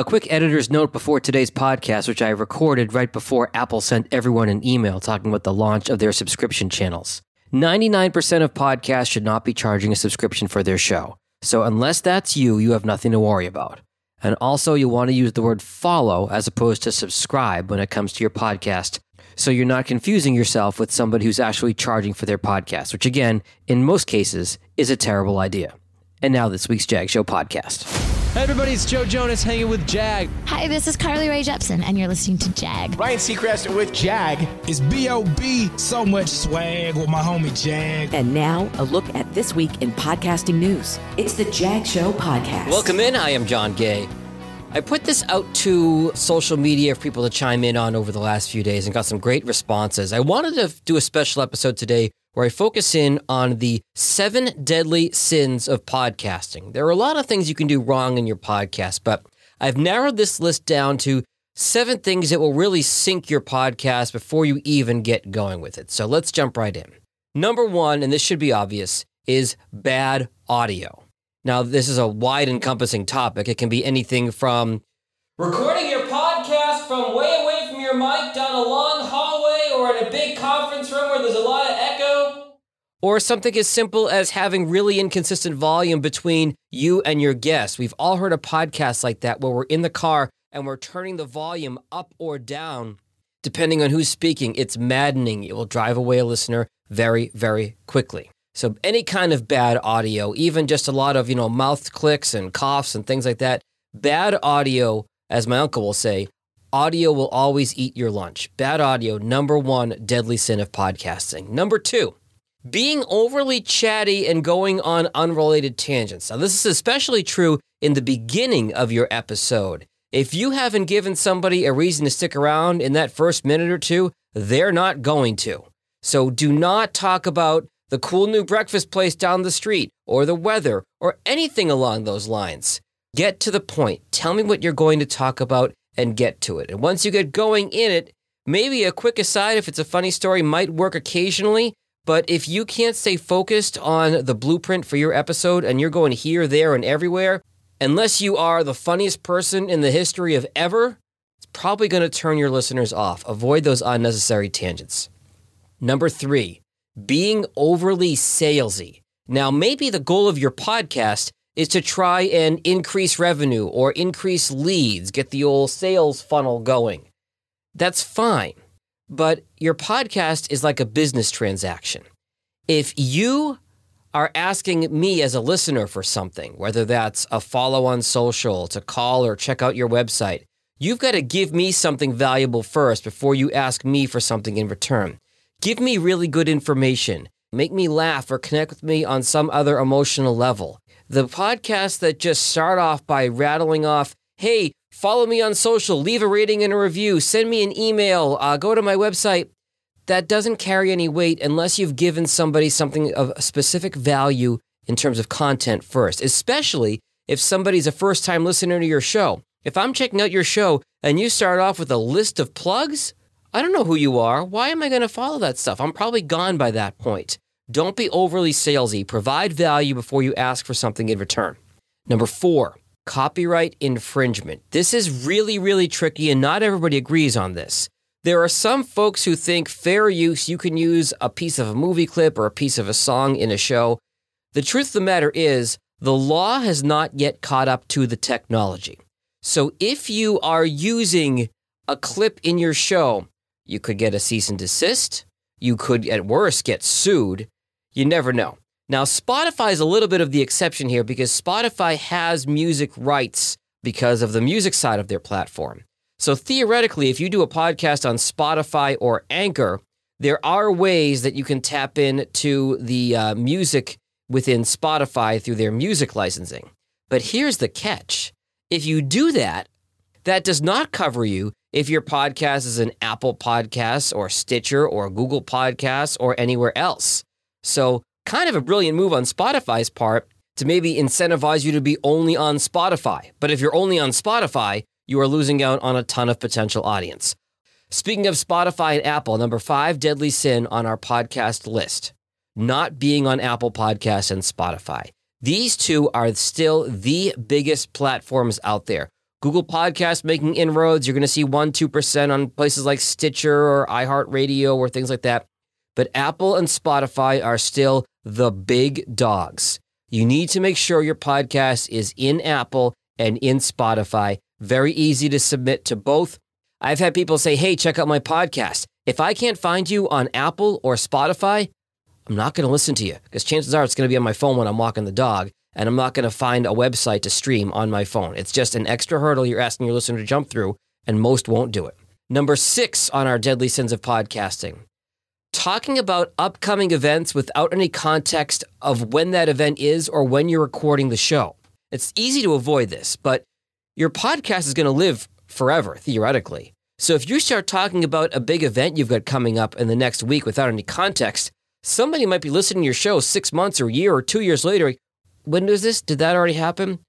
A quick editor's note before today's podcast, which I recorded right before Apple sent everyone an email talking about the launch of their subscription channels. 99% of podcasts should not be charging a subscription for their show. So, unless that's you, you have nothing to worry about. And also, you'll want to use the word follow as opposed to subscribe when it comes to your podcast. So, you're not confusing yourself with somebody who's actually charging for their podcast, which, again, in most cases, is a terrible idea. And now, this week's Jag Show podcast. Hey everybody, it's Joe Jonas hanging with Jag. Hi, this is Carly Rae Jepsen, and you're listening to Jag. Ryan Seacrest with Jag. It's B.O.B. So much swag with my homie Jag. And now, a look at this week in podcasting news. It's the Jag Show podcast. Welcome in. I am John Gay. I put this out to social media for people to chime in on over the last few days and got some great responses. I wanted to do a special episode today where I focus in on the seven deadly sins of podcasting. There are a lot of things you can do wrong in your podcast, but I've narrowed this list down to seven things that will really sink your podcast before you even get going with it. So let's jump right in. Number one, and this should be obvious, is bad audio. Now, this is a wide encompassing topic. It can be anything from recording your podcast from way away from your mic down a long hallway or in a big conference room where there's a lot of or something as simple as having really inconsistent volume between you and your guest. We've all heard a podcast like that where we're in the car and we're turning the volume up or down depending on who's speaking. It's maddening. It will drive away a listener very, very quickly. So any kind of bad audio, even just a lot of, you know, mouth clicks and coughs and things like that, bad audio, as my uncle will say, audio will always eat your lunch. Bad audio, number one deadly sin of podcasting. Number two, being overly chatty and going on unrelated tangents. Now, this is especially true in the beginning of your episode. If you haven't given somebody a reason to stick around in that first minute or two, they're not going to. So do not talk about the cool new breakfast place down the street, or the weather, or anything along those lines. Get to the point. Tell me what you're going to talk about and get to it. And once you get going in it, maybe a quick aside if it's a funny story might work occasionally. But if you can't stay focused on the blueprint for your episode and you're going here, there, and everywhere, unless you are the funniest person in the history of ever, it's probably going to turn your listeners off. Avoid those unnecessary tangents. Number three, being overly salesy. Now, maybe the goal of your podcast is to try and increase revenue or increase leads, get the old sales funnel going. That's fine. But your podcast is like a business transaction. If you are asking me as a listener for something, whether that's a follow on social, to call or check out your website, you've got to give me something valuable first before you ask me for something in return. Give me really good information. Make me laugh or connect with me on some other emotional level. The podcasts that just start off by rattling off, hey, follow me on social, leave a rating and a review, send me an email, uh, go to my website, that doesn't carry any weight unless you've given somebody something of specific value in terms of content first, especially if somebody's a first time listener to your show. If I'm checking out your show and you start off with a list of plugs, I don't know who you are. Why am I going to follow that stuff? I'm probably gone by that point. Don't be overly salesy. Provide value before you ask for something in return. Number four, copyright infringement. This is really, really tricky, and not everybody agrees on this. There are some folks who think fair use, you can use a piece of a movie clip or a piece of a song in a show. The truth of the matter is, the law has not yet caught up to the technology. So if you are using a clip in your show you could get a cease and desist. You could, at worst, get sued. You never know. Now, Spotify is a little bit of the exception here because Spotify has music rights because of the music side of their platform. So theoretically, if you do a podcast on Spotify or Anchor, there are ways that you can tap into the uh, music within Spotify through their music licensing. But here's the catch if you do that, that does not cover you if your podcast is an Apple Podcast or Stitcher or Google Podcasts or anywhere else. So, kind of a brilliant move on Spotify's part to maybe incentivize you to be only on Spotify. But if you're only on Spotify, you are losing out on a ton of potential audience. Speaking of Spotify and Apple, number five deadly sin on our podcast list not being on Apple Podcasts and Spotify. These two are still the biggest platforms out there. Google Podcast making inroads. You're going to see 1 2% on places like Stitcher or iHeartRadio or things like that. But Apple and Spotify are still the big dogs. You need to make sure your podcast is in Apple and in Spotify. Very easy to submit to both. I've had people say, hey, check out my podcast. If I can't find you on Apple or Spotify, I'm not going to listen to you because chances are it's going to be on my phone when I'm walking the dog and I'm not going to find a website to stream on my phone. It's just an extra hurdle you're asking your listener to jump through, and most won't do it. Number six on our deadly sins of podcasting talking about upcoming events without any context of when that event is or when you're recording the show. It's easy to avoid this, but your podcast is going to live forever, theoretically. So if you start talking about a big event you've got coming up in the next week without any context, somebody might be listening to your show six months or a year or two years later when was this? Did that already happen?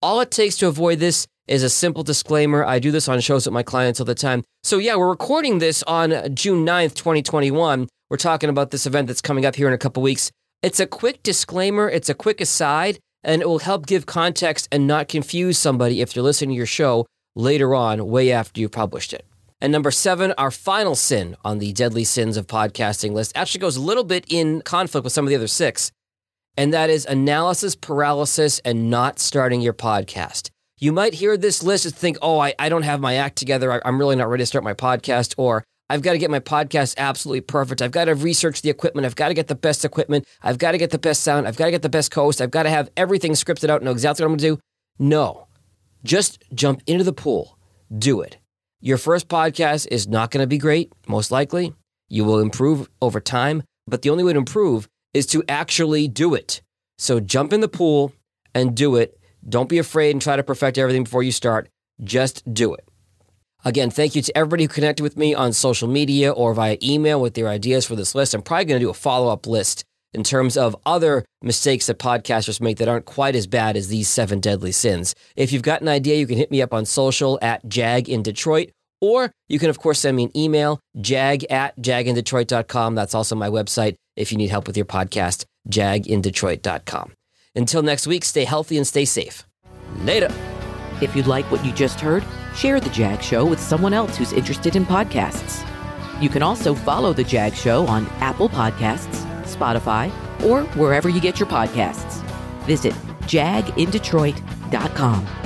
All it takes to avoid this is a simple disclaimer. I do this on shows with my clients all the time. So, yeah, we're recording this on June 9th, 2021. We're talking about this event that's coming up here in a couple weeks. It's a quick disclaimer, it's a quick aside, and it will help give context and not confuse somebody if they're listening to your show later on, way after you published it. And number seven, our final sin on the deadly sins of podcasting list actually goes a little bit in conflict with some of the other six and that is analysis paralysis and not starting your podcast. You might hear this list and think, oh, I, I don't have my act together. I, I'm really not ready to start my podcast. Or I've got to get my podcast absolutely perfect. I've got to research the equipment. I've got to get the best equipment. I've got to get the best sound. I've got to get the best host. I've got to have everything scripted out and know exactly what I'm going to do. No, just jump into the pool. Do it. Your first podcast is not going to be great, most likely. You will improve over time, but the only way to improve is to actually do it. So jump in the pool and do it. Don't be afraid and try to perfect everything before you start. Just do it. Again, thank you to everybody who connected with me on social media or via email with their ideas for this list. I'm probably going to do a follow up list in terms of other mistakes that podcasters make that aren't quite as bad as these seven deadly sins. If you've got an idea, you can hit me up on social at Jag in Detroit, or you can, of course, send me an email, jag at jagindetroit.com. That's also my website if you need help with your podcast, jagindetroit.com. Until next week, stay healthy and stay safe. Later. If you like what you just heard, share The Jag Show with someone else who's interested in podcasts. You can also follow The Jag Show on Apple Podcasts, Spotify, or wherever you get your podcasts. Visit jagindetroit.com.